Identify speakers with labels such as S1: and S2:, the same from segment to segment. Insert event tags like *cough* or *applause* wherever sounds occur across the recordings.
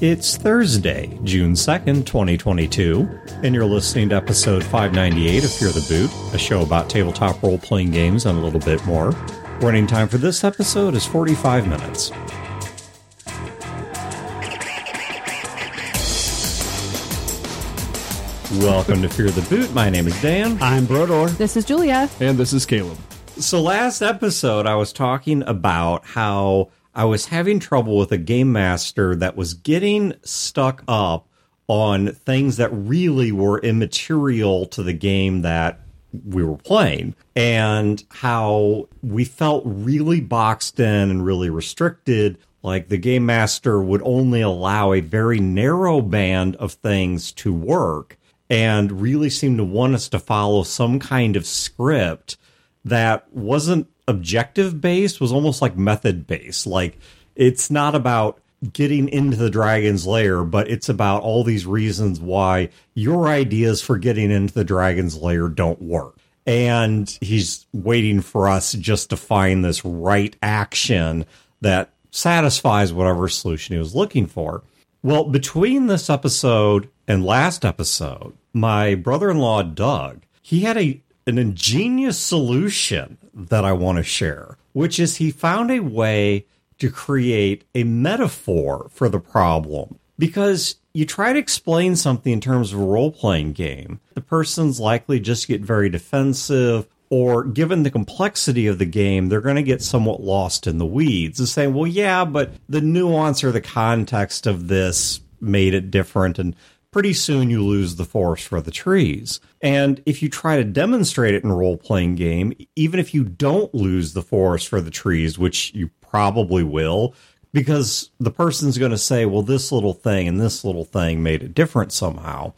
S1: It's Thursday, June 2nd, 2022, and you're listening to episode 598 of Fear the Boot, a show about tabletop role playing games and a little bit more. Running time for this episode is 45 minutes. Welcome to Fear the Boot. My name is Dan.
S2: I'm Brodeur.
S3: This is Julia.
S4: And this is Caleb.
S1: So, last episode, I was talking about how I was having trouble with a game master that was getting stuck up on things that really were immaterial to the game that we were playing and how we felt really boxed in and really restricted. Like the game master would only allow a very narrow band of things to work and really seemed to want us to follow some kind of script that wasn't objective based, was almost like method based. Like it's not about getting into the dragon's lair, but it's about all these reasons why your ideas for getting into the dragon's lair don't work. And he's waiting for us just to find this right action that satisfies whatever solution he was looking for. Well, between this episode and last episode, my brother-in-law Doug, he had a an ingenious solution that I want to share, which is he found a way to create a metaphor for the problem. Because you try to explain something in terms of a role playing game, the person's likely just get very defensive, or given the complexity of the game, they're going to get somewhat lost in the weeds and say, well, yeah, but the nuance or the context of this made it different. And pretty soon you lose the forest for the trees. And if you try to demonstrate it in a role playing game, even if you don't lose the forest for the trees, which you probably will, because the person's going to say, well, this little thing and this little thing made it different somehow,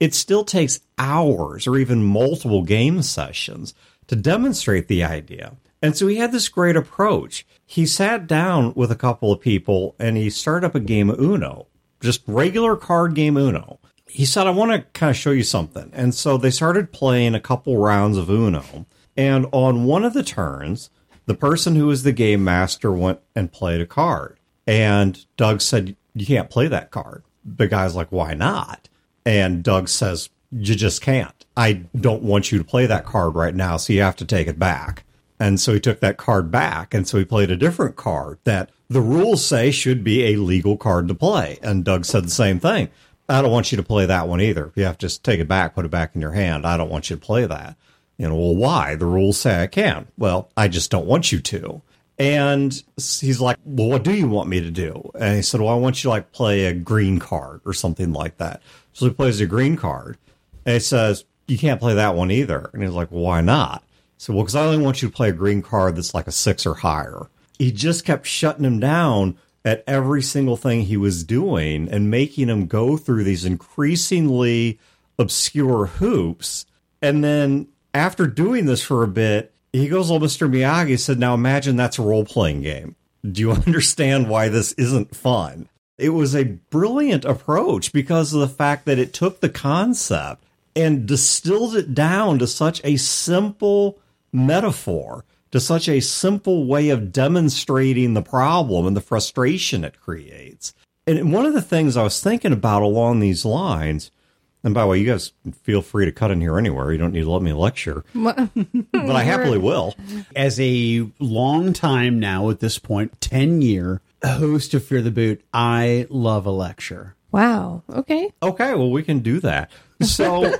S1: it still takes hours or even multiple game sessions to demonstrate the idea. And so he had this great approach. He sat down with a couple of people and he started up a game of Uno just regular card game Uno. He said, I want to kind of show you something. And so they started playing a couple rounds of Uno. And on one of the turns, the person who was the game master went and played a card. And Doug said, You can't play that card. The guy's like, Why not? And Doug says, You just can't. I don't want you to play that card right now, so you have to take it back. And so he took that card back. And so he played a different card that the rules say should be a legal card to play. And Doug said the same thing. I don't want you to play that one either. You have to just take it back, put it back in your hand. I don't want you to play that. You know, well, why? The rules say I can. Well, I just don't want you to. And he's like, well, what do you want me to do? And he said, well, I want you to like play a green card or something like that. So he plays a green card and he says, you can't play that one either. And he's like, well, why not? So, well, because I only want you to play a green card that's like a six or higher he just kept shutting him down at every single thing he was doing and making him go through these increasingly obscure hoops. And then after doing this for a bit, he goes, Well, Mr. Miyagi said, Now imagine that's a role playing game. Do you *laughs* understand why this isn't fun? It was a brilliant approach because of the fact that it took the concept and distilled it down to such a simple metaphor to such a simple way of demonstrating the problem and the frustration it creates. And one of the things I was thinking about along these lines, and by the way, you guys feel free to cut in here anywhere. You don't need to let me lecture, *laughs* but I happily will.
S2: As a long time now at this point, 10 year host of Fear the Boot, I love a lecture.
S3: Wow. Okay.
S1: Okay. Well, we can do that. So *laughs*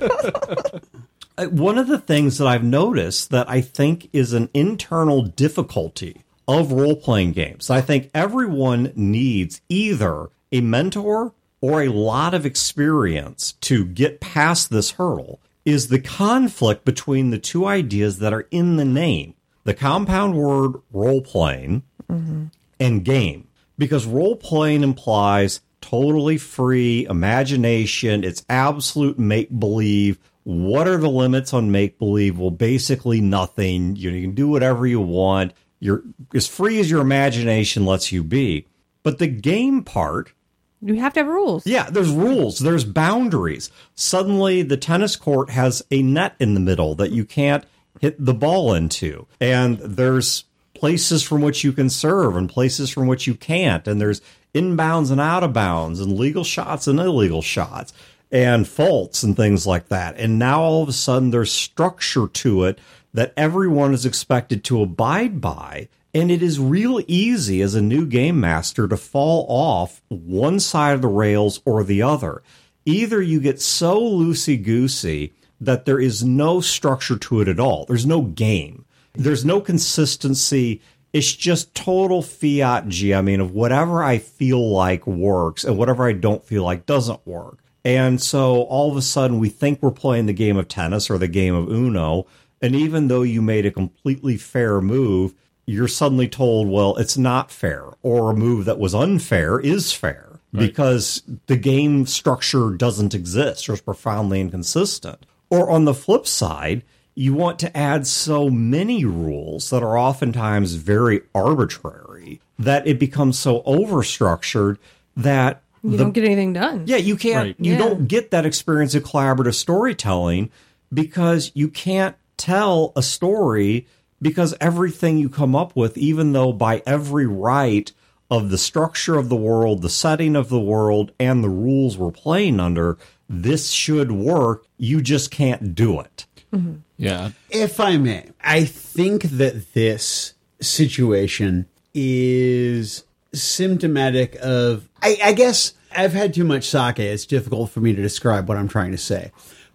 S1: one of the things that I've noticed that I think is an internal difficulty of role playing games, I think everyone needs either a mentor or a lot of experience to get past this hurdle, is the conflict between the two ideas that are in the name the compound word role playing mm-hmm. and game. Because role playing implies totally free imagination, it's absolute make believe what are the limits on make believe? Well, basically nothing. You, know, you can do whatever you want. You're as free as your imagination lets you be. But the game part,
S3: you have to have rules.
S1: Yeah, there's rules, there's boundaries. Suddenly, the tennis court has a net in the middle that you can't hit the ball into. And there's places from which you can serve and places from which you can't. And there's inbounds and out of bounds and legal shots and illegal shots and faults and things like that. And now all of a sudden there's structure to it that everyone is expected to abide by. And it is real easy as a new game master to fall off one side of the rails or the other. Either you get so loosey goosey that there is no structure to it at all, there's no game, there's no consistency. It's just total fiat GMing of whatever I feel like works and whatever I don't feel like doesn't work. And so all of a sudden we think we're playing the game of tennis or the game of Uno. And even though you made a completely fair move, you're suddenly told, well, it's not fair, or a move that was unfair is fair because the game structure doesn't exist or is profoundly inconsistent. Or on the flip side, you want to add so many rules that are oftentimes very arbitrary that it becomes so overstructured that
S3: You
S1: the
S3: don't get anything done.
S1: yeah, you can't.
S2: Right.
S1: You
S3: Yeah.
S1: don't get that experience of collaborative storytelling because you can't tell a story because everything you come up with, even though by every right of the structure of the world, the setting of the world, and the rules we're playing under, this should work. You just can't do it. Mm-hmm.
S4: Yeah.
S2: If I may, I think that this situation is symptomatic of, I, I guess I've had too much sake. It's difficult for me to describe what I'm trying to say.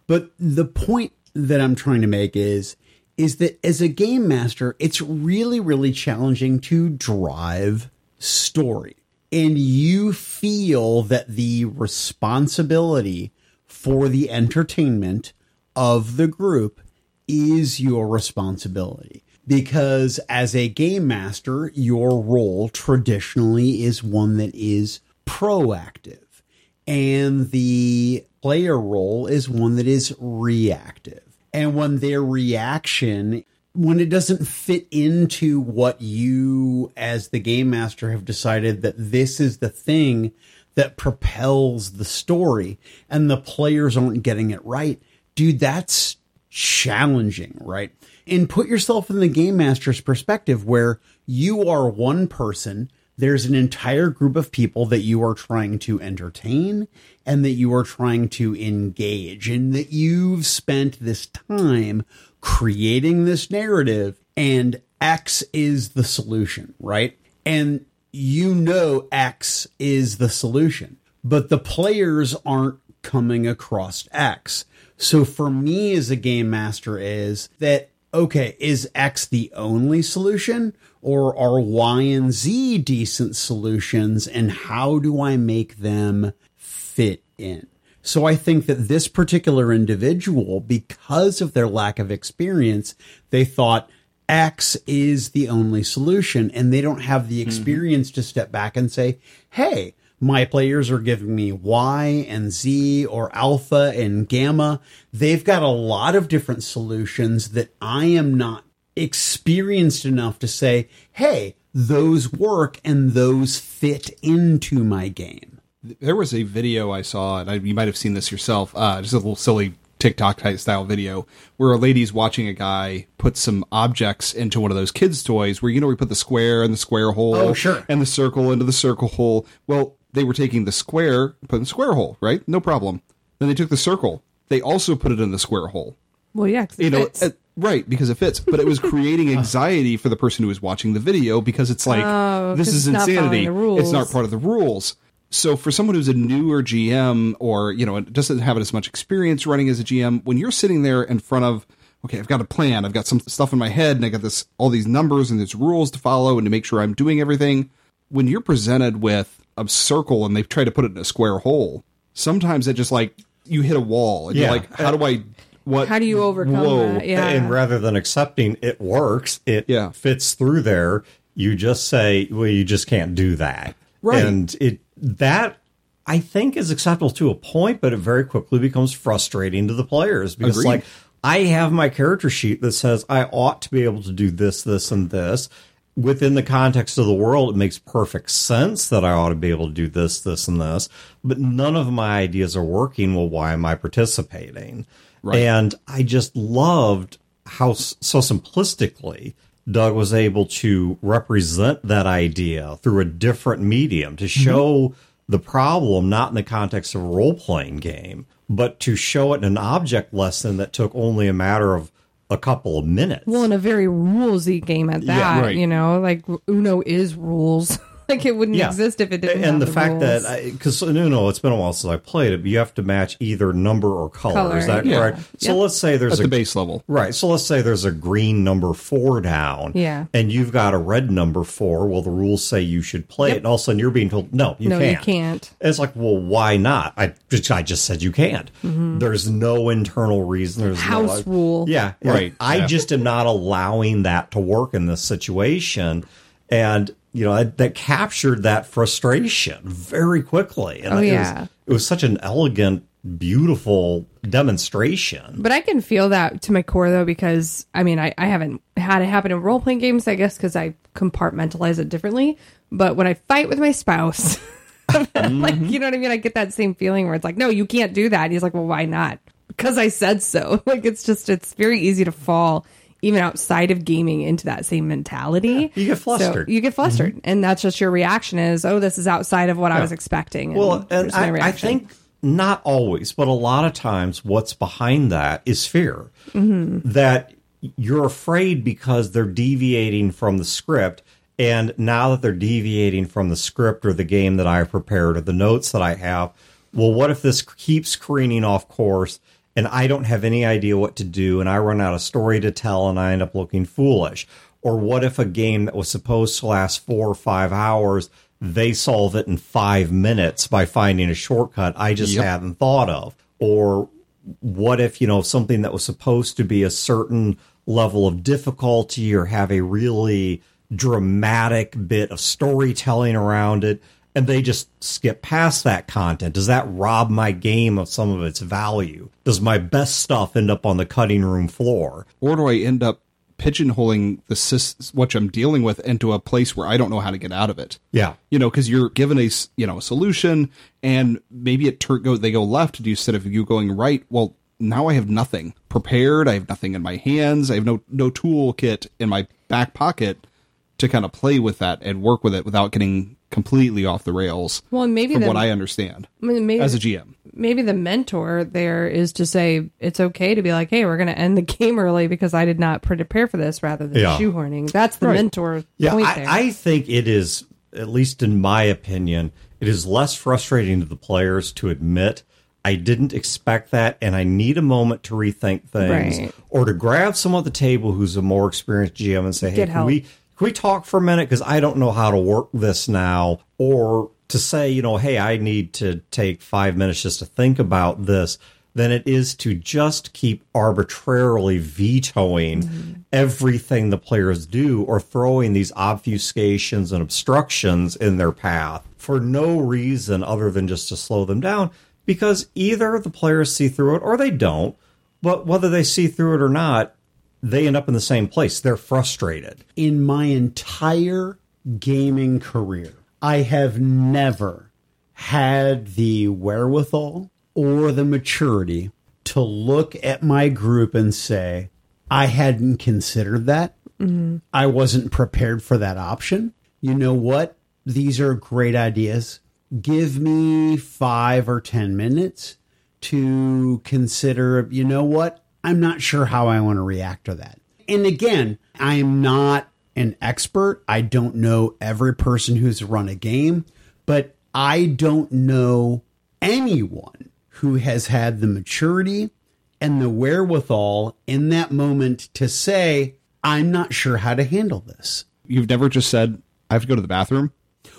S2: But the point that I'm trying to make is, is that as a game master, it's really, really challenging to drive story. And you feel that the responsibility for the entertainment of the group is your responsibility. Because as a game master, your role traditionally is one that is proactive, and the player role is one that is reactive. And when their reaction, when it doesn't fit into what you, as the game master, have decided that this is the thing that propels the story, and the players aren't getting it right, dude, that's challenging, right? And put yourself in the game master's perspective where you are one person, there's an entire group of people that you are trying to entertain and that you are trying to engage, and that you've spent this time creating this narrative, and X is the solution, right? And you know X is the solution, but the players aren't coming across X. So for me as a game master is that okay, is X the only solution or are Y and Z decent solutions and how do I make them fit in? So I think that this particular individual because of their lack of experience, they thought X is the only solution and they don't have the mm-hmm. experience to step back and say, "Hey, my players are giving me Y and Z or alpha and gamma. They've got a lot of different solutions that I am not experienced enough to say, hey, those work and those fit into my game.
S4: There was a video I saw, and I, you might have seen this yourself. Uh, just a little silly TikTok type style video where a lady's watching a guy put some objects into one of those kids' toys. Where you know we put the square in the square hole,
S2: Oh, sure.
S4: and the circle into the circle hole. Well, they were taking the square, put in the square hole, right? No problem. Then they took the circle. They also put it in the square hole.
S3: Well, yeah, 'cause it
S4: you know,
S3: fits.
S4: uh, right because it fits. But it was creating *laughs* anxiety for the person who was watching the video because it's like
S3: Oh,
S4: this
S3: 'cause
S4: is
S3: it's
S4: insanity.
S3: following the
S4: It's not part of the rules. So for someone who's a newer GM or you know doesn't have as much experience running as a GM, when you're sitting there in front of okay, I've got a plan, I've got some stuff in my head, and I got this all these numbers and there's rules to follow and to make sure I'm doing everything. When you're presented with a circle and they try to put it in a square hole, sometimes it just like you hit a wall and
S1: Yeah.
S4: you're like, how do I what
S3: How do you overcome
S4: Whoa.
S3: that? Yeah.
S1: And rather than accepting it works, it
S4: Yeah.
S1: fits through there, you just say, well, you just can't do that.
S4: Right.
S1: And it that I think is acceptable to a point, but it very quickly becomes frustrating to the players because
S4: Agreed.
S1: like I have my character sheet that says I ought to be able to do this, this, and this. Within the context of the world, it makes perfect sense that I ought to be able to do this, this, and this. But none of my ideas are working. Well, why am I participating?
S4: Right.
S1: And I just loved how so simplistically Doug was able to represent that idea through a different medium to mm-hmm. show the problem not in the context of a role playing game, but to show it in an object lesson that took only a matter of a couple of minutes.
S3: Well, in a very rulesy game at that,
S4: right.
S3: you know, like Uno is rules. *laughs* like it wouldn't exist if it didn't.
S1: and
S3: have
S1: the, fact
S3: rules.
S1: that because no, no, it's been a while since I played it, but you have to match either number or color.
S3: Color,
S1: Is that
S3: yeah.
S1: correct? So
S3: Yep.
S1: let's say there's
S4: at
S1: a
S4: the base level.
S1: right. So let's say there's a green number four down,
S3: Yeah.
S1: and you've got a red number four. Well, the rules say you should play it, and all of a sudden you're being told no, you
S3: no,
S1: can't.
S3: can't.
S1: And It's like, well, why not? I just, I just said you can't. There's no internal reason. There's no,
S3: Mm-hmm. House rule.
S1: Yeah,
S4: Right,
S1: I
S4: yeah.
S1: just am not allowing that to work in this situation, and you know that, that captured that frustration very quickly. And
S3: Oh,
S1: it was, it was such an elegant, beautiful demonstration.
S3: But I can feel that to my core though, because I mean, I, I haven't had it happen in role playing games, I guess, because I compartmentalize it differently. But when I fight with my spouse, *laughs* like, you know what I mean? I get that same feeling where it's like, no, you can't do that. And he's like, well, why not? Because I said so. *laughs* Like, it's just, it's very easy to fall even outside of gaming into that same mentality.
S1: you get
S3: So
S1: flustered.
S3: you get flustered. Mm-hmm. And that's just your reaction is, oh, this is outside of what I was expecting.
S1: Well, and I, I think not always, but a lot of times, what's behind that is fear mm-hmm. that you're afraid because they're deviating from the script. And now that they're deviating from the script or the game that I've prepared or the notes that I have, well, what if this keeps careening off course and I don't have any idea what to do and I run out of story to tell and I end up looking foolish? Or what if a game that was supposed to last four or five hours, they solve it in five minutes by finding a shortcut I just
S4: Yep.
S1: hadn't thought of? Or what if, you know, something that was supposed to be a certain level of difficulty or have a really dramatic bit of storytelling around it and they just skip past that content does that rob my game of some of its value does my best stuff end up on the cutting room floor
S4: Or do I end up pigeonholing the what I'm dealing with into a place where I don't know how to get out of it?
S1: yeah
S4: you know, because you're given a you know a solution, and maybe it tur- go they go left instead of you going right. Well, now I have nothing prepared. I have nothing in my hands. I have no no toolkit in my back pocket to kind of play with that and work with it without getting completely off the rails.
S3: Well, maybe
S4: from
S3: the-
S4: what I understand
S3: I mean, maybe,
S4: as a GM.
S3: maybe the mentor there is to say it's okay to be like, hey, we're going to end the *laughs* game early because I did not prepare for this rather than
S1: Yeah.
S3: shoehorning. That's the mentor
S1: Yeah,
S3: point
S1: I,
S3: there.
S1: I think it is, at least in my opinion, it is less frustrating to the players to admit I didn't expect that and I need a moment to rethink things
S3: Right.
S1: or to grab someone at the table who's a more experienced GM and say, hey,
S3: Get
S1: can
S3: help.
S1: we, can we talk for a minute? Because I don't know how to work this now. Or to say, you know, hey, I need to take five minutes just to think about this than it is to just keep arbitrarily vetoing mm-hmm. everything the players do or throwing these obfuscations and obstructions in their path for no reason other than just to slow them down because either the players see through it or they don't but whether they see through it or not they end up in the same place they're frustrated
S2: in my entire gaming career, I have never had the wherewithal or the maturity to look at my group and say, I hadn't considered that. Mm-hmm. I wasn't prepared for that option. You know what? These are great ideas. Give me five or 10 minutes to consider, you know what? I'm not sure how I want to react to that. And again, I'm not an expert. I don't know every person who's run a game, but I don't know anyone who has had the maturity and the wherewithal in that moment to say, I'm not sure how to handle this.
S4: You've never just said I have to go to the bathroom.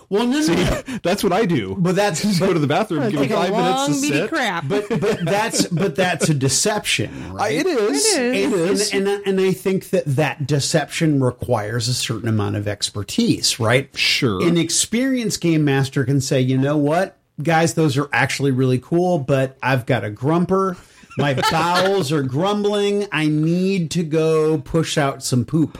S2: Well, no, no, no. *laughs*
S4: That's what I do.
S2: But that's
S4: just *laughs* go to the bathroom, give me
S3: Take a
S4: five
S3: long
S4: minutes to
S3: beady
S4: sit.
S3: crap.
S2: but but *laughs* that's but that's a deception, right?
S4: It is.
S3: It
S2: and. And, and, and I think that that deception requires a certain amount of expertise, right?
S4: Sure.
S2: An experienced game master can say, you know what, guys, those are actually really cool, but I've got a grumper. My bowels are grumbling. I need to go push out some poop.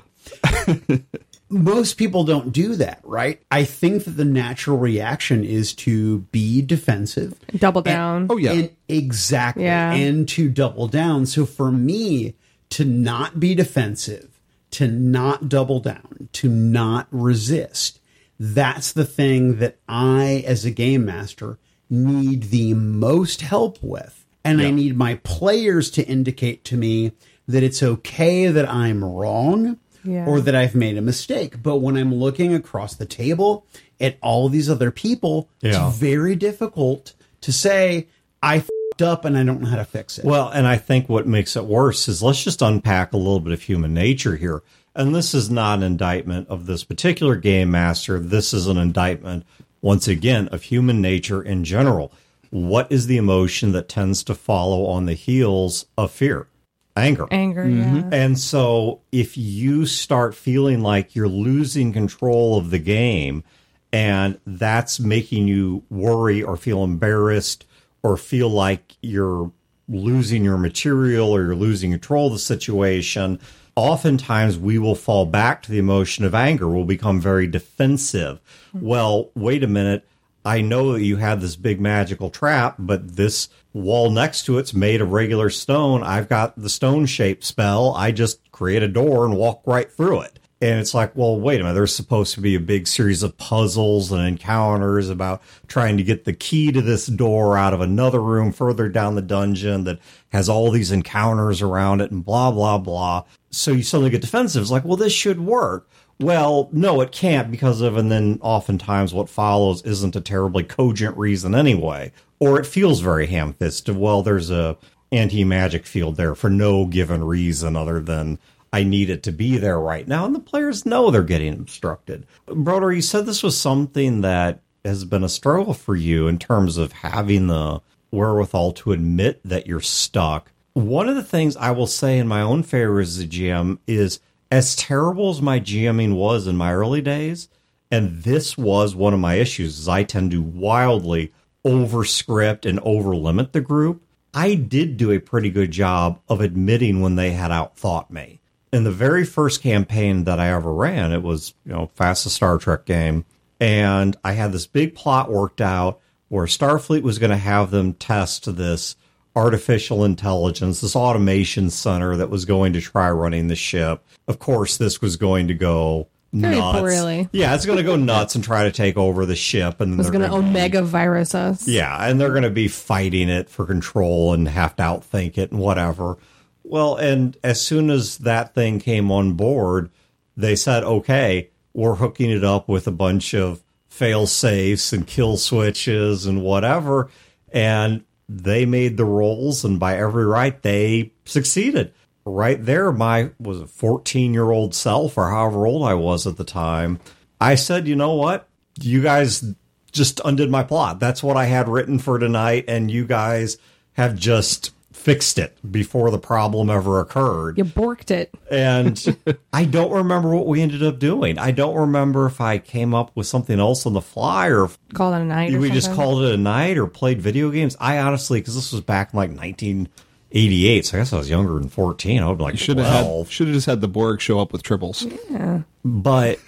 S2: Most people don't do that, right? I think that the natural reaction is to be defensive
S3: Double down.
S4: Oh yeah.
S2: and exactly.
S3: Yeah.
S2: And to double down. So for me to not be defensive, to not double down, to not resist. That's the thing that I, as a game master, need the most help with. And I need my players to indicate to me that it's okay that I'm wrong
S3: Yeah.
S2: or that I've made a mistake. But when I'm looking across the table at all these other people,
S1: Yeah.
S2: it's very difficult to say, I fed up and I don't know how to fix it.
S1: Well, and I think what makes it worse is let's just unpack a little bit of human nature here. And this is not an indictment of this particular game master. This is an indictment, once again, of human nature in general. What is the emotion that tends to follow on the heels of fear? Anger.
S3: Anger, mm-hmm. yeah.
S1: And so if you start feeling like you're losing control of the game and that's making you worry or feel embarrassed or feel like you're losing your material or you're losing control of the situation, oftentimes we will fall back to the emotion of anger. We'll become very defensive. Mm-hmm. Well, wait a minute. I know that you have this big magical trap, but this wall next to it's made of regular stone. I've got the stone shape spell. I just create a door and walk right through it. And it's like, well, wait a minute. There's supposed to be a big series of puzzles and encounters about trying to get the key to this door out of another room further down the dungeon that has all these encounters around it and blah, blah, blah. So you suddenly get defensive. It's like, well, this should work. Well, no, it can't because of, and then oftentimes what follows isn't a terribly cogent reason anyway, or it feels very ham fisted. Well, there's a anti magic field there for no given reason other than I need it to be there right now, and the players know they're getting obstructed. Brodeur, you said this was something that has been a struggle for you in terms of having the wherewithal to admit that you're stuck. One of the things I will say in my own favor as a GM is as terrible as my GMing was in my early days, and this was one of my issues, is I tend to wildly overscript and overlimit the group. I did do a pretty good job of admitting when they had outthought me. In the very first campaign that I ever ran, it was, you know, FASA's Star Trek game. And I had this big plot worked out where Starfleet was going to have them test this artificial intelligence, this automation center that was going to try running the ship. Of course, this was going to go
S3: Very
S1: nuts.
S3: poorly.
S1: Yeah, it's going to go nuts and try to take over the ship. And
S3: I was going to omega virus us.
S1: yeah, and they're going to be fighting it for control and have to outthink it and whatever. Well, and as soon as that thing came on board, they said, okay, we're hooking it up with a bunch of fail safes and kill switches and whatever. And they made the roles, and by every right, they succeeded. Right there, my was a 14 year old self, or however old I was at the time, I said, you know what? You guys just undid my plot. That's what I had written for tonight, and you guys have just fixed it before the problem ever occurred.
S3: You borked it.
S1: And *laughs* I don't remember what we ended up doing. I don't remember if I came up with something else on the fly or
S3: Called it a night. Or
S1: we just called it a night or played video games. I honestly, because this was back in like 1988, so I guess I was younger than 14. I would be like
S4: Should have should have just had the Borg show up with tribbles. Yeah.
S1: But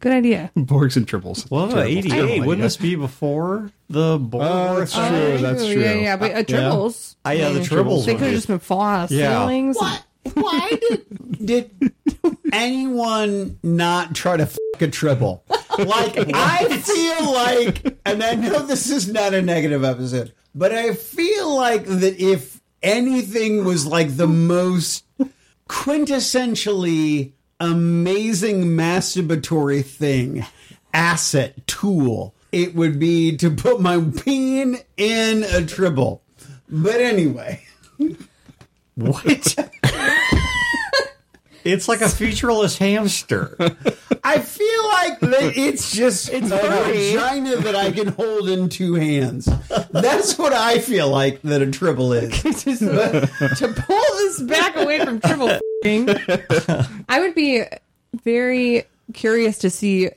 S3: Good idea.
S4: Borgs and tribbles.
S1: well,
S4: Terrible,
S1: 88.
S4: terrible
S1: Wouldn't
S4: idea.
S1: this be before the Borg?
S4: Oh, that's true. That's true.
S3: Yeah, yeah, but uh, tribbles.
S1: Ah, yeah, the
S3: I mean,
S1: tribbles
S3: They could have just been falling out of
S1: Yeah.
S3: ceilings.
S2: What? Why did did anyone not try to fuck a tribble? Like I feel like, and I know this is not a negative episode, but I feel like that if anything was like the most quintessentially amazing masturbatory thing, asset tool, it would be to put my peen in a tribble. But anyway.
S1: What? *laughs* it's like a featureless hamster. *laughs*
S2: I feel like that it's just it's a
S3: furry.
S2: vagina that I can hold in two hands. That's what I feel like that a tribble is. *laughs*
S3: Just- to pull this back away from tribble f***ing, *laughs* I would be very curious to see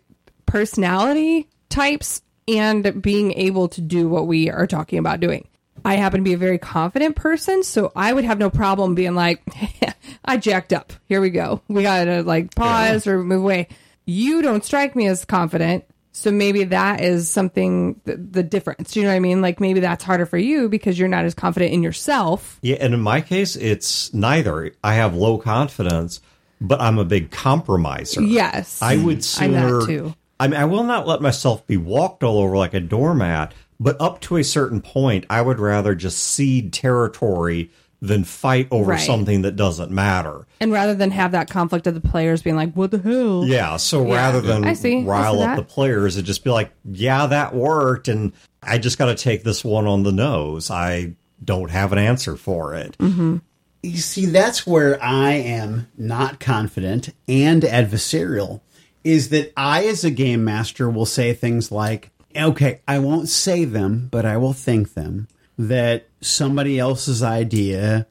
S3: personality types and being able to do what we are talking about doing. I happen to be a very confident person, so I would have no problem being like, *laughs* I jacked up. Here we go. We gotta like pause or move away. You don't strike me as confident. So maybe that is something the, the difference. Do you know what I mean? Like maybe that's harder for you because you're not as confident in yourself.
S1: Yeah, and in my case, it's neither. I have low confidence, but I'm a big compromiser.
S3: Yes.
S1: I would
S3: I'm that
S1: sooner.
S3: too.
S1: I mean, I will not let myself be walked all over like a doormat, but up to a certain point, I would rather just cede territory than fight over
S3: Right.
S1: something that doesn't matter.
S3: And rather than have that conflict of the players being like, "What the hell?"
S1: Yeah. So
S3: Yeah.
S1: rather than
S3: I see. I see
S1: rile up the players, it just be like, yeah, that worked, and I just got to take this one on the nose. I don't have an answer for it.
S3: Mm-hmm.
S2: You see, that's where I am not confident and adversarial. Is that I, as a game master, will say things like, okay, I won't say them, but I will think them, that somebody else's idea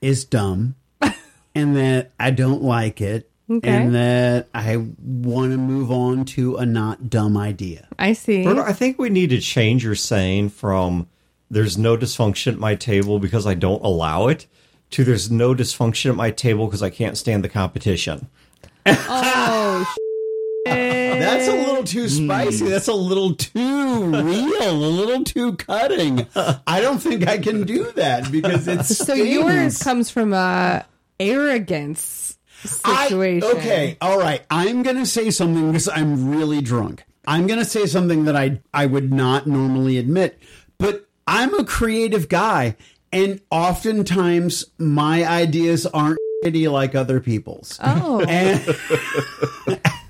S2: is dumb *laughs* and that I don't like it.
S3: Okay.
S2: And that I want to move on to a not dumb idea.
S3: I see.
S1: Bruno, I think we need to change your saying from "there's no dysfunction at my table because I don't allow it" to "there's no dysfunction at my table because I can't stand the competition."
S3: Oh, *laughs*
S2: That's a little too
S1: Hmm.
S2: spicy. That's a little too *laughs* real, a little too cutting. I don't think I can do that because it's *laughs*
S3: so yours comes from a arrogance situation.
S2: okay, all right. I'm going to say something because I'm really drunk. I'm going to say something that I I would not normally admit, but I'm a creative guy, and oftentimes my ideas aren't shitty like other people's.
S3: Oh,
S2: And, *laughs*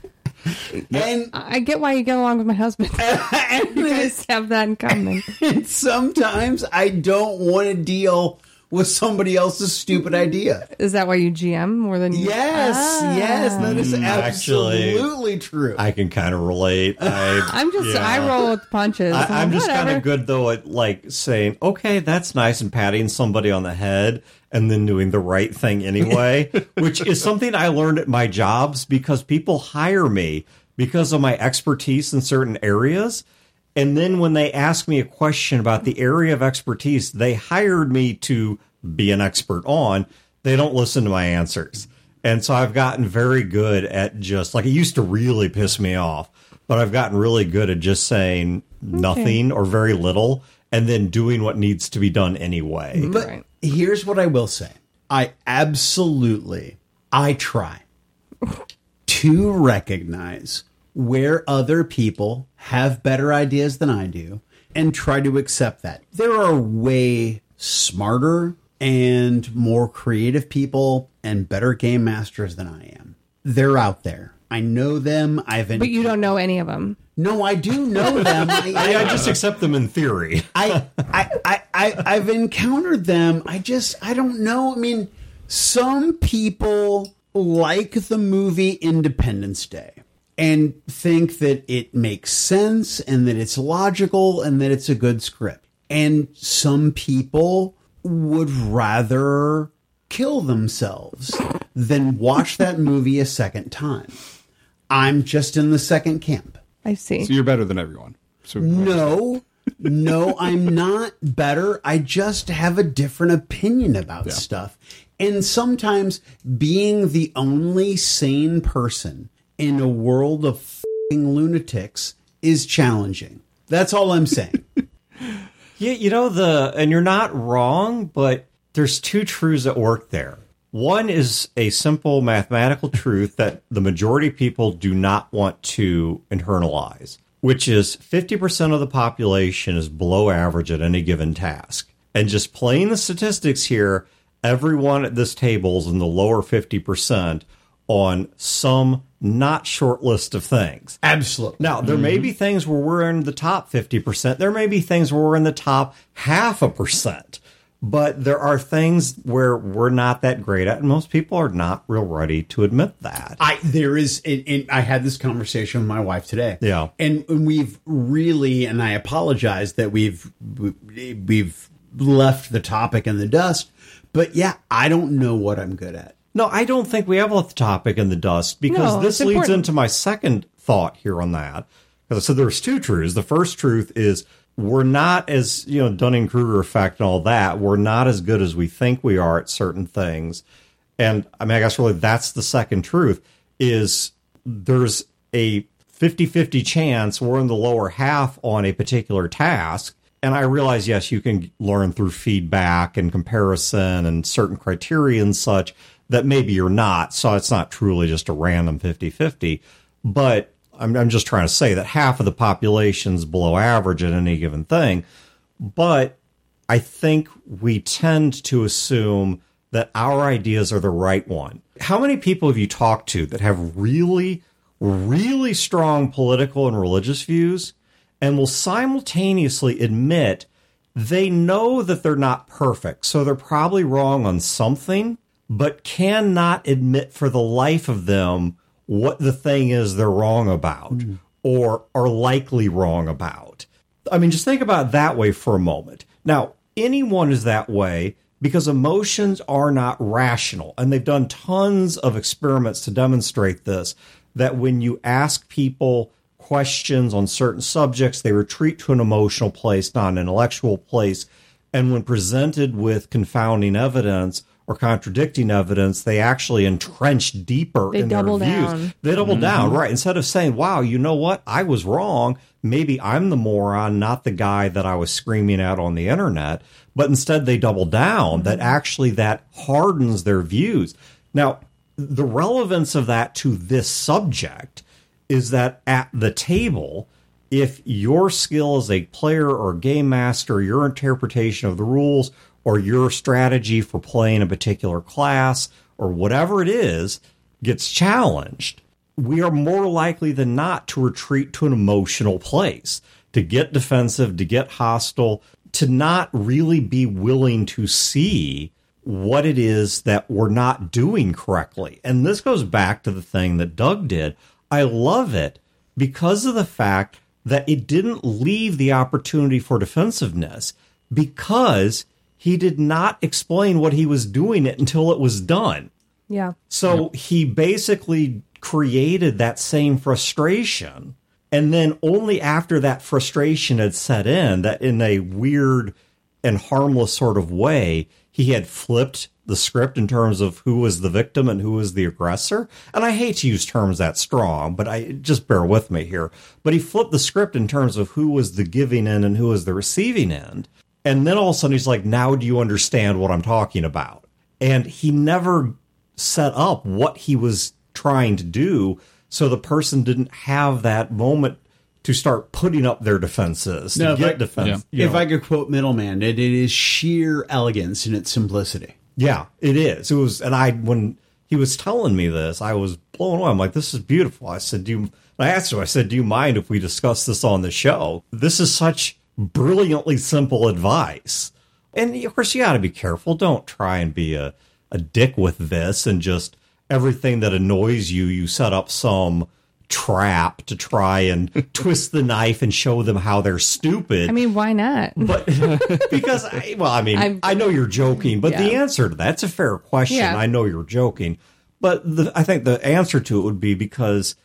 S2: and
S3: I get why you get along with my husband.
S2: and *laughs*
S3: You guys have that in common.
S2: And sometimes I don't want to deal with somebody else's stupid idea.
S3: Is that why you GM more than you?
S2: Yes,
S3: Ah.
S2: yes, that is
S1: actually,
S2: absolutely true.
S1: I can kind of relate. *laughs* I,
S3: I'm just
S1: yeah.
S3: I roll with punches.
S1: I, I'm just kind of good though at like saying, "Okay, that's nice," and patting somebody on the head, and then doing the right thing anyway, *laughs* which is something I learned at my jobs because people hire me because of my expertise in certain areas. And then when they ask me a question about the area of expertise they hired me to be an expert on, they don't listen to my answers. And so I've gotten very good at just like it used to really piss me off, but I've gotten really good at just saying nothing or very little and then doing what needs to be done anyway.
S2: but
S3: Right.
S2: here's what I will say. I absolutely I try *laughs* to recognize where other people have better ideas than I do and try to accept that. There are way smarter and more creative people and better game masters than I am. They're out there. I know them. I've been,
S3: But you don't know any of them.
S2: No, I do know *laughs* them. I,
S1: I, I just accept them in theory.
S2: I, I, I, I, I've encountered them. I just, I don't know. I mean, some people like the movie Independence Day and think that it makes sense and that it's logical and that it's a good script. And some people would rather kill themselves than watch that movie a second time. I'm just in the second camp.
S3: I see.
S4: So you're better than everyone. So
S2: No, no, I'm not better. I just have a different opinion about stuff. And sometimes being the only sane person in a world of lunatics is challenging. That's all I'm saying. *laughs*
S1: Yeah, you know the and you're not wrong, but there's two truths at work there. One is a simple mathematical truth that the majority of people do not want to internalize, which is 50% of the population is below average at any given task. And just playing the statistics here, everyone at this table is in the lower 50% on some not short list of things.
S2: Absolutely.
S1: Now, there may mm-hmm. be things where we're in the top 50%. There may be things where we're in the top half a percent. But there are things where we're not that great at, and most people are not real ready to admit that.
S2: I there is and, and I had this conversation with my wife today.
S1: Yeah.
S2: and, and we've really and I apologize that we've we've left the topic in the dust. But yeah, I don't know what I'm good at.
S1: No, I don't think we have left the topic in the dust because
S3: No,
S1: this leads
S3: important.
S1: into my second thought here on that. Because so there's two truths. The first truth is we're not as you know Dunning Kruger effect and all that. We're not as good as we think we are at certain things. And I mean, I guess really that's the second truth is there's a 50-50 chance we're in the lower half on a particular task. And I realize, yes, you can learn through feedback and comparison and certain criteria and such that maybe you're not. So it's not truly just a random 50 50. But I'm, I'm just trying to say that half of the population's below average at any given thing. But I think we tend to assume that our ideas are the right one. How many people have you talked to that have really, really strong political and religious views and will simultaneously admit they know that they're not perfect, so they're probably wrong on something, but cannot admit for the life of them what the thing is they're wrong about mm. or are likely wrong about. I mean, just think about that way for a moment. Now, anyone is that way because emotions are not rational. And they've done tons of experiments to demonstrate this that when you ask people questions on certain subjects, they retreat to an emotional place, not an intellectual place. And when presented with confounding evidence or contradicting evidence, they actually entrench deeper
S3: they
S1: in their views.
S3: Down.
S1: They double mm-hmm. down, right? Instead of saying, wow, you know what? I was wrong. Maybe I'm the moron, not the guy that I was screaming at on the internet. But instead, they double down mm-hmm. that actually that hardens their views. Now, the relevance of that to this subject is that at the table, if your skill as a player or game master, your interpretation of the rules, or your strategy for playing a particular class, or whatever it is, gets challenged, we are more likely than not to retreat to an emotional place, to get defensive, to get hostile, to not really be willing to see what it is that we're not doing correctly. And this goes back to the thing that Doug did I love it because of the fact that it didn't leave the opportunity for defensiveness because he did not explain what he was doing it until it was done.
S3: Yeah.
S1: So yeah. he basically created that same frustration. And then only after that frustration had set in, that in a weird and harmless sort of way, he had flipped the script in terms of who was the victim and who was the aggressor. And I hate to use terms that strong, but I just bear with me here. But he flipped the script in terms of who was the giving end and who was the receiving end. And then all of a sudden he's like, now do you understand what I'm talking about? And he never set up what he was trying to do. So the person didn't have that moment to start putting up their defenses to no, get defense.
S2: Yeah. If know. I could quote Middleman, it, it is sheer elegance in its simplicity.
S1: Yeah, it is. It was, and I when he was telling me this, I was blown away. I'm like, this is beautiful. I said, do you? I asked him. I said, do you mind if we discuss this on the show? This is such brilliantly simple advice. And of course, you got to be careful. Don't try and be a a dick with this and just everything that annoys you, you set up some trap to try and *laughs* twist the knife and show them how they're stupid.
S3: I mean, why not?
S1: But *laughs* because I, well, I mean, I'm, i know you're joking, but yeah. the answer to that's a fair question. Yeah. I know you're joking, but the, I think the answer to it would be because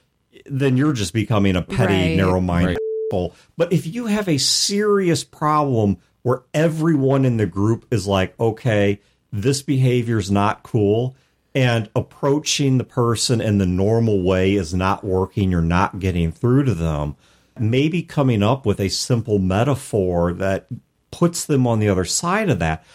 S1: then you're just becoming a petty, right. narrow-minded. Right. But if you have a serious problem where everyone in the group is like, okay, this behavior is not cool and approaching the person in the normal way is not working, you're not getting through to them, maybe coming up with a simple metaphor that puts them on the other side of that.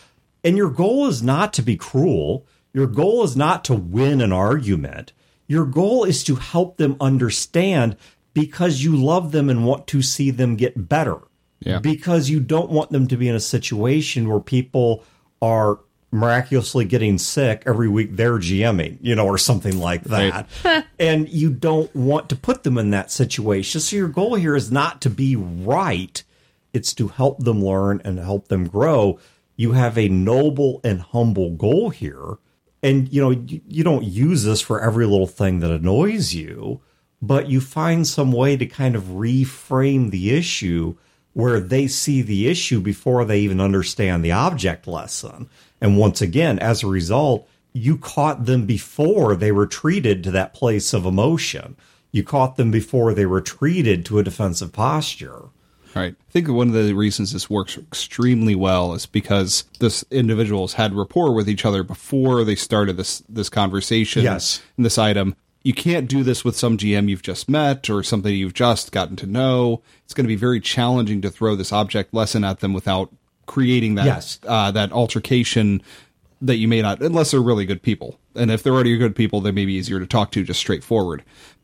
S1: And your goal is not to be cruel. Your goal is not to win an argument. Your goal is to help them understand because you love them and want to see them get better.
S4: Yeah.
S1: Because you don't want them to be in a situation where people are miraculously getting sick every week they're GMing, you know, or something like that. Right. *laughs* and you don't want to put them in that situation. So your goal here is not to be right, it's to help them learn and help them grow. You have a noble and humble goal here. And you know, you, you don't use this for every little thing that annoys you, but you find some way to kind of reframe the issue where they see the issue before they even understand the object lesson. And once again, as a result, you caught them before they retreated to that place of emotion. You caught them before they retreated to a defensive posture.
S4: Right. I think one of the reasons this works extremely well is because this individuals had rapport with each other before they started this this conversation.
S1: Yes.
S4: And this item. You can't do this with some GM you've just met or something you've just gotten to know. It's going to be very challenging to throw this object lesson at them without creating that
S1: yes.
S4: uh, that altercation that you may not, unless they're really good people. And if they're already good people, they may be easier to talk to just straightforward.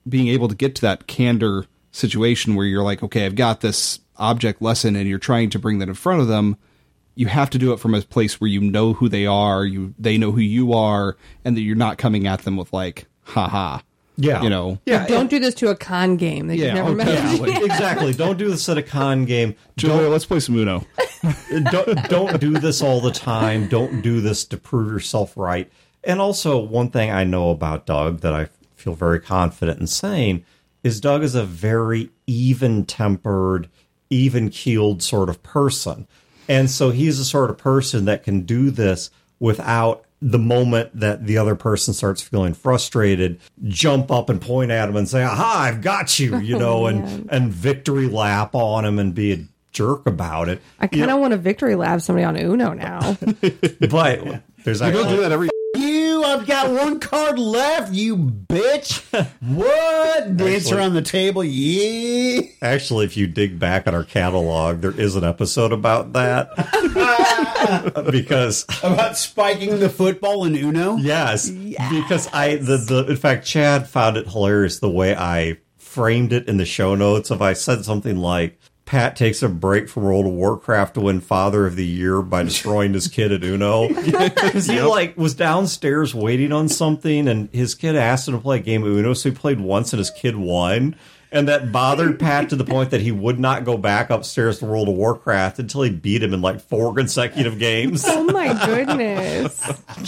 S4: Being able to get to that candor situation where you're like, okay, I've got this object lesson and you're trying to bring that in front of them you have to do it from a place where you know who they are, you they know who you are, and that you're not coming at them with like, haha.
S1: Yeah.
S4: You know.
S1: Yeah.
S3: Don't do this to a con game that
S4: Yeah,
S3: you've never
S4: okay.
S3: met.
S1: Yeah, like, *laughs* exactly. Don't do this at a con game.
S4: Julia, let's play some Uno. *laughs*
S1: don't don't do this all the time. Don't do this to prove yourself right. And also, one thing I know about Doug that I feel very confident in saying is Doug is a very even tempered, even keeled sort of person. And so he's the sort of person that can do this without the moment that the other person starts feeling frustrated, jump up and point at him and say, Aha, I've got you, you *laughs* oh, know, and, and victory lap on him and be a jerk about it.
S3: I kind of want to victory lap somebody on Uno now. *laughs*
S1: But there's
S4: You don't do that every.
S2: I've got one card left, you bitch. What? Dance
S1: Actually-
S2: around the table, yeah.
S1: actually if you dig back at our catalog, there is an episode about that. *laughs* because
S2: About spiking the football in Uno?
S1: yes, because I the, the in fact Chad found it hilarious the way I framed it in the show notes. If I said something like Pat takes a break from World of Warcraft to win Father of the Year by destroying his kid at Uno. *laughs* Because he like was downstairs waiting on something, and his kid asked him to play a game of Uno, so he played once, and his kid won. And that bothered Pat to the point that he would not go back upstairs to World of Warcraft until he beat him in like four consecutive games,
S3: oh my goodness. *laughs*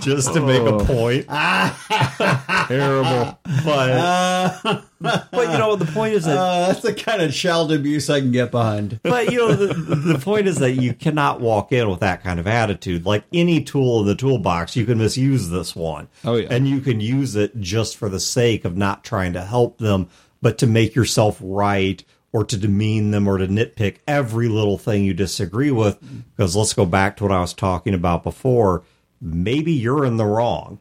S1: just to make a oh. point. *laughs*
S4: Terrible.
S1: But but you know the point is that
S2: Uh, that's the kind of child abuse I can get behind.
S1: but you know the, the point is that you cannot walk in with that kind of attitude. Like any tool in the toolbox you can misuse this one.
S4: Oh, yeah.
S1: and you can use it just for the sake of not trying to help them but to make yourself right or to demean them or to nitpick every little thing you disagree with. Because let's go back to what i was talking about before. Maybe you're in the wrong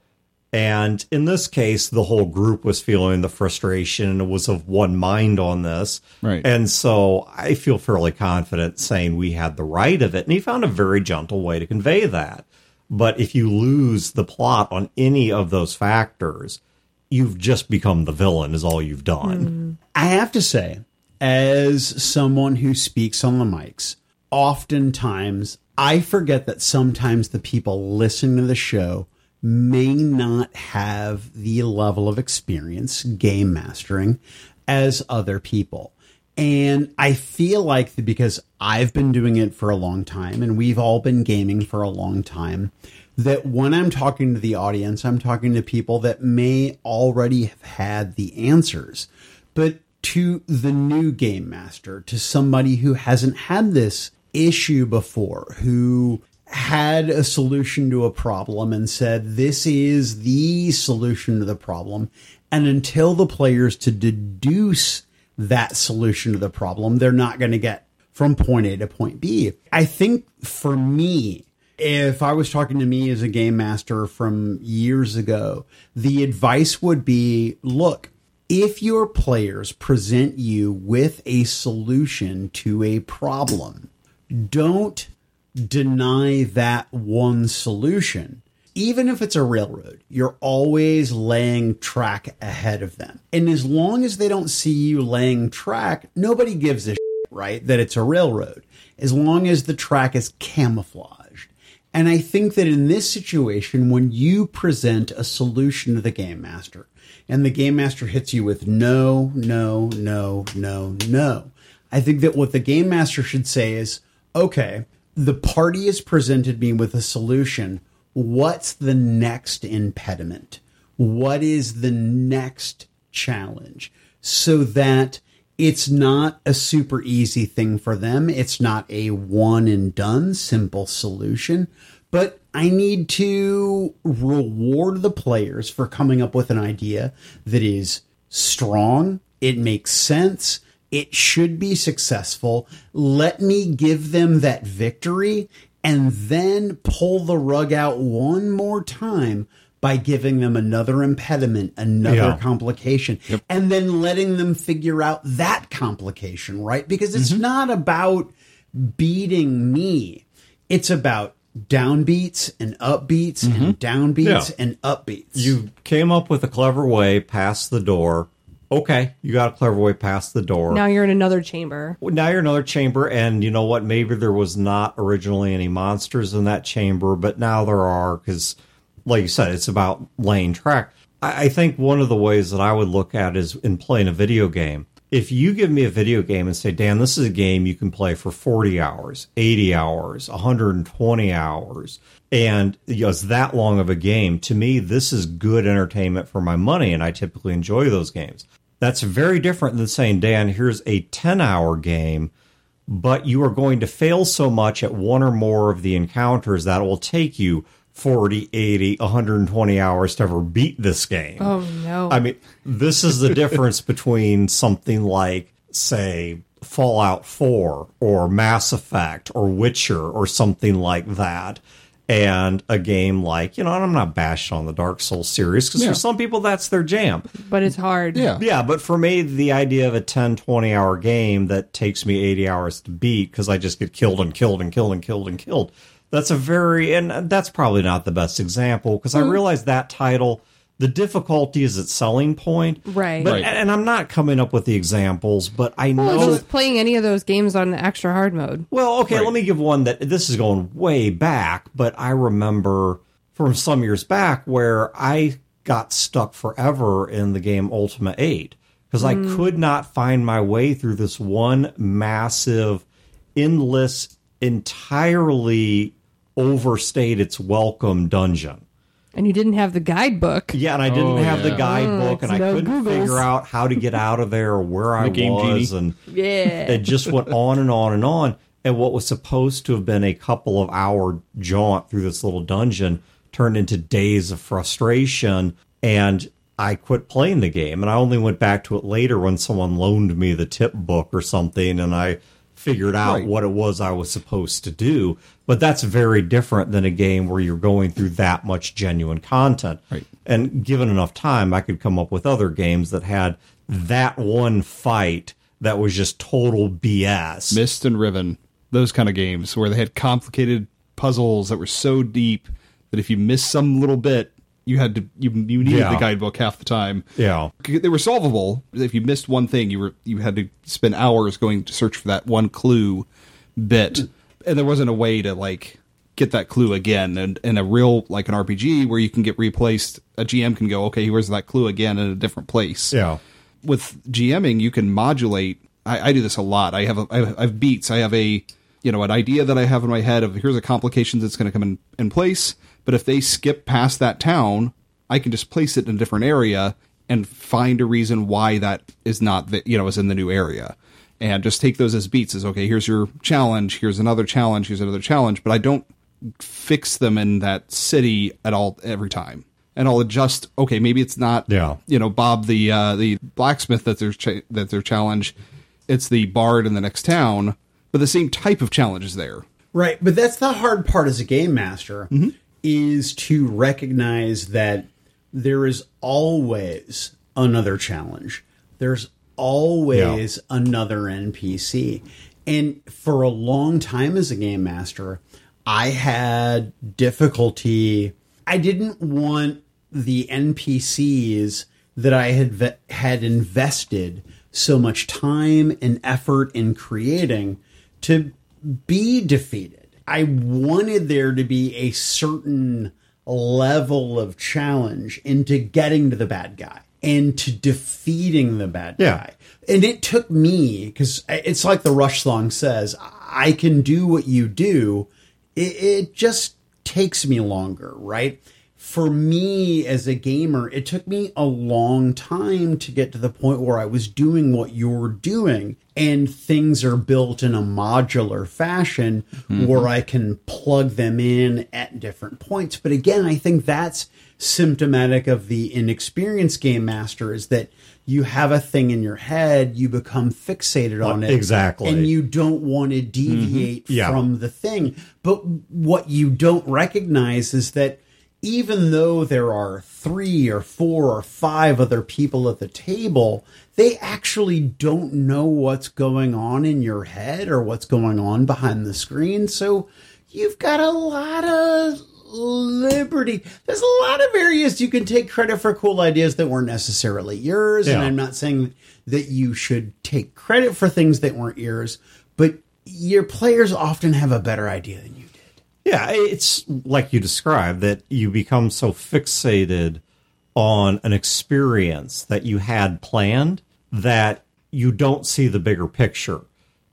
S1: and in this case, the whole group was feeling the frustration and it was of one mind on this.
S4: Right.
S1: And so I feel fairly confident saying we had the right of it. And he found a very gentle way to convey that. But if you lose the plot on any of those factors, you've just become the villain, is all you've done. Mm-hmm.
S2: I have to say, as someone who speaks on the mics, oftentimes I forget that sometimes the people listening to the show may not have the level of experience game mastering as other people. And I feel like because I've been doing it for a long time and we've all been gaming for a long time, that when I'm talking to the audience, I'm talking to people that may already have had the answers. But to the new game master, to somebody who hasn't had this issue before, who had a solution to a problem and said, This is the solution to the problem. And until the players to deduce that solution to the problem, they're not going to get from point A to point B. I think for me, if I was talking to me as a game master from years ago, the advice would be look, if your players present you with a solution to a problem, don't deny that one solution. Even if it's a railroad, you're always laying track ahead of them. And as long as they don't see you laying track, nobody gives a shit, right? That it's a railroad. As long as the track is camouflaged. And I think that in this situation, when you present a solution to the game master and the game master hits you with no, no, no, no, no, I think that what the game master should say is, okay, the party has presented me with a solution. What's the next impediment? What is the next challenge? So that it's not a super easy thing for them. It's not a one and done simple solution, but I need to reward the players for coming up with an idea that is strong. It makes sense. It should be successful. Let me give them that victory and then pull the rug out one more time by giving them another impediment, another
S1: Yeah.
S2: complication, and then letting them figure out that complication, right? Because it's mm-hmm. not about beating me. It's about downbeats and upbeats and mm-hmm. downbeats
S1: Yeah.
S2: and upbeats.
S1: You came up with a clever way past the door. Okay, you got a clever way past the door.
S3: Now you're in another chamber.
S1: Now you're in another chamber, and you know what? Maybe there was not originally any monsters in that chamber, but now there are because, like you said, it's about laying track. I, I think one of the ways that I would look at is in playing a video game. If you give me a video game and say, Dan, this is a game you can play for 40 hours, 80 hours, 120 hours, and you know, it's that long of a game, to me, this is good entertainment for my money, and I typically enjoy those games. That's very different than saying, Dan, here's a 10 hour game, but you are going to fail so much at one or more of the encounters that it will take you 40, 80, 120 hours to ever beat this game.
S3: Oh no.
S1: I mean, this is the difference *laughs* between something like, say, Fallout 4 or Mass Effect or Witcher or something like that. And a game like, you know, and I'm not bashing on the Dark Souls series because
S4: Yeah.
S1: for some people that's their jam.
S3: but it's hard.
S4: Yeah.
S1: Yeah, but for me, the idea of a 10, 20 hour game that takes me 80 hours to beat because I just get killed and killed and killed and killed and killed. That's a very, and that's probably not the best example because I mm-hmm. realize that title, the difficulty is its selling point.
S3: Right.
S1: But,
S4: Right.
S1: And I'm not coming up with the examples, but I
S3: Well,
S1: know.
S3: just playing any of those games on the extra hard mode.
S1: Well, okay,
S4: Right.
S1: let me give one that this is going way back, but I remember from some years back where I got stuck forever in the game Ultima 8 because I hmm. could not find my way through this one massive, endless, entirely overstayed its welcome dungeon.
S3: And you didn't have the guidebook.
S1: Yeah, and I didn't
S4: Oh,
S1: have the
S4: yeah.
S1: guidebook, and I
S3: no
S1: couldn't
S3: Googles.
S1: figure out how to get out of there or where I
S4: game
S1: was,
S4: genie.
S1: and
S3: Yeah.
S1: it just went on and on and on. And what was supposed to have been a couple of hour jaunt through this little dungeon turned into days of frustration. And I quit playing the game. And I only went back to it later when someone loaned me the tip book or something. And I figured out
S4: Right.
S1: what it was I was supposed to do. But that's very different than a game where you're going through that much genuine content.
S4: Right.
S1: And given enough time, I could come up with other games that had that one fight that was just total BS.
S4: Myst and Riven, those kind of games where they had complicated puzzles that were so deep that if you missed some little bit, you had to you you needed
S1: Yeah.
S4: the guidebook half the time.
S1: Yeah.
S4: They were solvable. If you missed one thing, you were you had to spend hours going to search for that one clue bit, and there wasn't a way to like get that clue again. And in a real like an RPG where you can get replaced, a GM can go, okay, where's that clue again in a different place
S1: Yeah.
S4: with GMing, you can modulate. I, I do this a lot. I have a, I have beats. I have a you know an idea that I have in my head of here's a complication that's going to come in in place. But if they skip past that town, I can just place it in a different area and find a reason why that is not the, you know is in the new area. And just take those as beats. As okay, here's your challenge. Here's another challenge. Here's another challenge. But I don't fix them in that city at all every time. And I'll adjust. Okay, maybe it's not
S1: Yeah.
S4: you know Bob the uh, the blacksmith that their cha- that their challenge. It's the bard in the next town, but the same type of challenge is there.
S2: Right, but that's the hard part as a game master
S1: Mm-hmm.
S2: is to recognize that there is always another challenge. There's always another NPC. And for a long time as a game master, I had difficulty. I didn't want the NPCs that I had ve- had invested so much time and effort in creating to be defeated. I wanted there to be a certain level of challenge into getting to the bad guy and to defeating the bad
S1: Yeah.
S2: guy. And it took me, because it's like the Rush song says, I can do what you do. It, it just takes me longer, right? For me as a gamer, it took me a long time to get to the point where I was doing what you're doing and things are built in a modular fashion mm-hmm. where I can plug them in at different points. But again, I think that's symptomatic of the inexperienced game master is that you have a thing in your head, you become fixated on it.
S1: exactly.
S2: And you don't want to mm-hmm. deviate
S1: Yeah.
S2: from the thing. But what you don't recognize is that even though there are three or four or five other people at the table, they actually don't know what's going on in your head or what's going on behind the screen. So you've got a lot of liberty. There's a lot of areas you can take credit for cool ideas that weren't necessarily yours. And I'm not saying that you should take credit for things that weren't yours, but your players often have a better idea than you.
S1: Yeah, it's like you described that you become so fixated on an experience that you had planned that you don't see the bigger picture.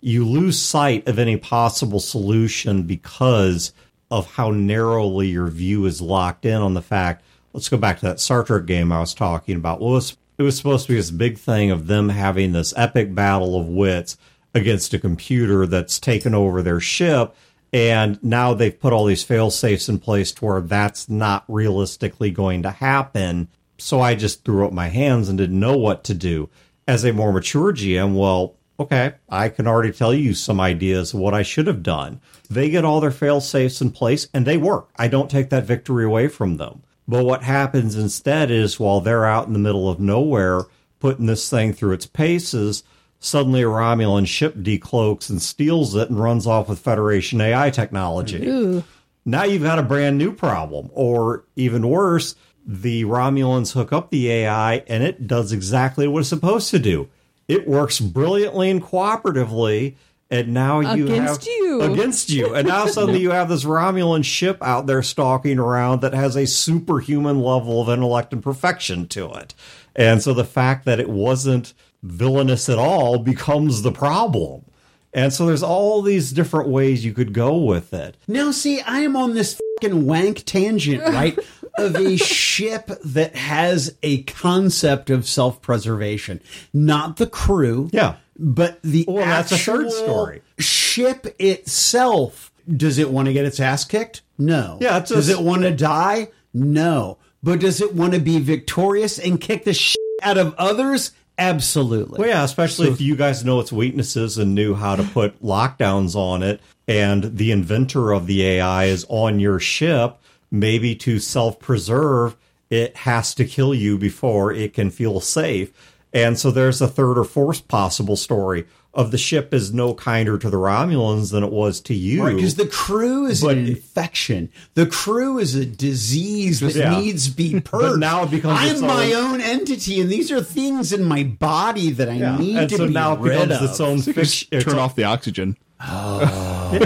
S1: You lose sight of any possible solution because of how narrowly your view is locked in on the fact. Let's go back to that Star Trek game I was talking about. Well, it was, it was supposed to be this big thing of them having this epic battle of wits against a computer that's taken over their ship and now they've put all these fail safes in place to where that's not realistically going to happen. So I just threw up my hands and didn't know what to do. As a more mature GM, well, okay, I can already tell you some ideas of what I should have done. They get all their fail safes in place and they work. I don't take that victory away from them. But what happens instead is while they're out in the middle of nowhere putting this thing through its paces, suddenly a Romulan ship decloaks and steals it and runs off with Federation AI technology. Now you've got a brand new problem. Or even worse, the Romulans hook up the AI and it does exactly what it's supposed to do. It works brilliantly and cooperatively. And now you
S3: Against
S1: have
S3: you.
S1: against you, and now suddenly *laughs* you have this Romulan ship out there stalking around that has a superhuman level of intellect and perfection to it. And so the fact that it wasn't villainous at all becomes the problem. And so there's all these different ways you could go with it.
S2: Now, see, I am on this fucking wank tangent, right? *laughs* of a ship that has a concept of self preservation, not the crew.
S1: Yeah.
S2: But the
S1: Well, that's a third story.
S2: Ship itself, does it want to get its ass kicked? No.
S1: Yeah, it's
S2: does it want to die? No. But does it want to be victorious and kick the shit out of others? Absolutely.
S1: Well, yeah, especially if you guys know its weaknesses and knew how to put lockdowns on it, and the inventor of the AI is on your ship, maybe to self preserve, it has to kill you before it can feel safe. And so there's a third or fourth possible story of the ship is no kinder to the Romulans than it was to you.
S2: Because the crew is
S1: But
S2: an infection. The crew is a disease that
S1: Yeah.
S2: needs to be *laughs* purged.
S1: now it becomes
S2: I'm my
S1: own-
S2: own entity, and these are things in my body that I
S1: Yeah.
S2: need
S1: and
S2: to
S1: so
S2: be
S1: now it
S2: rid
S1: becomes
S2: of.
S1: its own fiction.
S4: Just turn off the oxygen.
S2: Oh,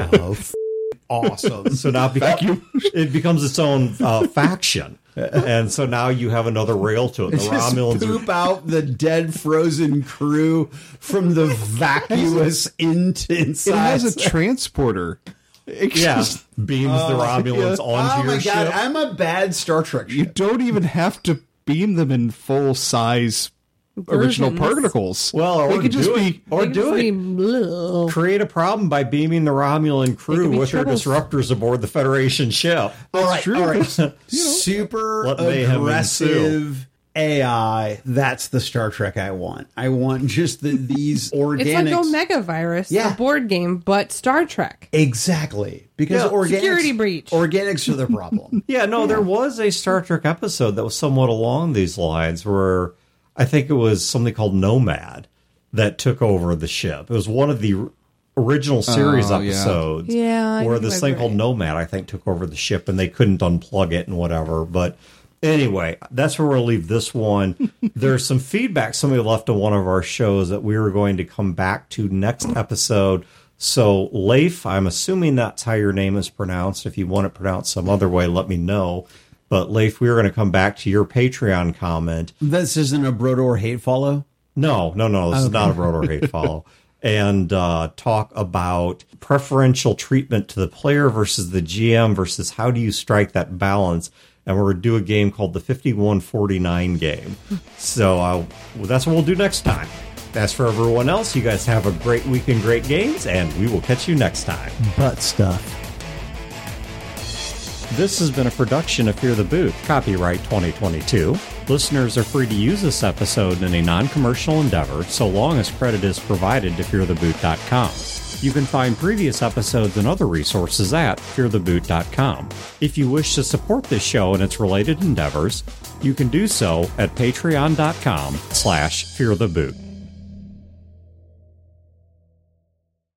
S2: *laughs* awesome. *laughs*
S1: So now it becomes, it becomes its own uh, faction. And so now you have another rail to it. The
S2: Just
S1: Romulans are
S2: out the dead frozen crew from the vacuous *laughs* into
S4: It has a transporter. It
S1: Yeah,
S4: just-
S1: beams the Romulans
S2: oh
S1: onto
S2: my
S1: your ship.
S2: Oh my god,
S1: ship.
S2: I'm a bad Star Trek
S4: you don't even have to beam them in full size original
S3: Versions.
S4: particles.
S1: well, or
S4: they could just
S1: do
S4: be
S1: it, or do it. Create a problem by beaming the Romulan crew
S3: could be
S1: with their disruptors aboard the Federation ship.
S2: All right,
S4: true.
S2: all right. *laughs* Super
S1: Let mayhem
S2: aggressive AI. That's the Star Trek I want. I want just the, these organics. *laughs*
S3: It's like Omega Virus,
S2: Yeah.
S3: a board game, but Star Trek.
S2: Exactly. Because
S1: Yeah,
S2: organics,
S3: security breach.
S2: Organics are the problem. *laughs*
S1: Yeah, no, there was a Star Trek episode that was somewhat along these lines where I think it was something called Nomad that took over the ship. It was one of the original oh, series
S4: Oh,
S1: episodes
S3: Yeah, I
S1: where this thing
S3: read
S1: called. Nomad, I think, took over the ship and they couldn't unplug it and whatever. But anyway, that's where we'll leave this one. *laughs* There's some feedback somebody left on one of our shows that we were going to come back to next episode. So, Leif, I'm assuming that's how your name is pronounced. If you want it pronounced some other way, let me know. But, Leif, we're going to come back to your Patreon comment.
S2: this isn't a Brodeur hate follow.
S1: No, no, no. This is not a Rotor Hate *laughs* follow. And uh, talk about preferential treatment to the player versus the GM versus how do you strike that balance. And we're going to do a game called the 5149 game. So uh, well, that's what we'll do next time. As for everyone else, you guys have a great week and great games, and we will catch you next time.
S2: Butt stuff.
S1: This has been a production of Fear the Boot, copyright 2022. Listeners are free to use this episode in a non commercial endeavor so long as credit is provided to feartheboot.com. You can find previous episodes and other resources at feartheboot.com. If you wish to support this show and its related endeavors, you can do so at patreon.com slash feartheboot.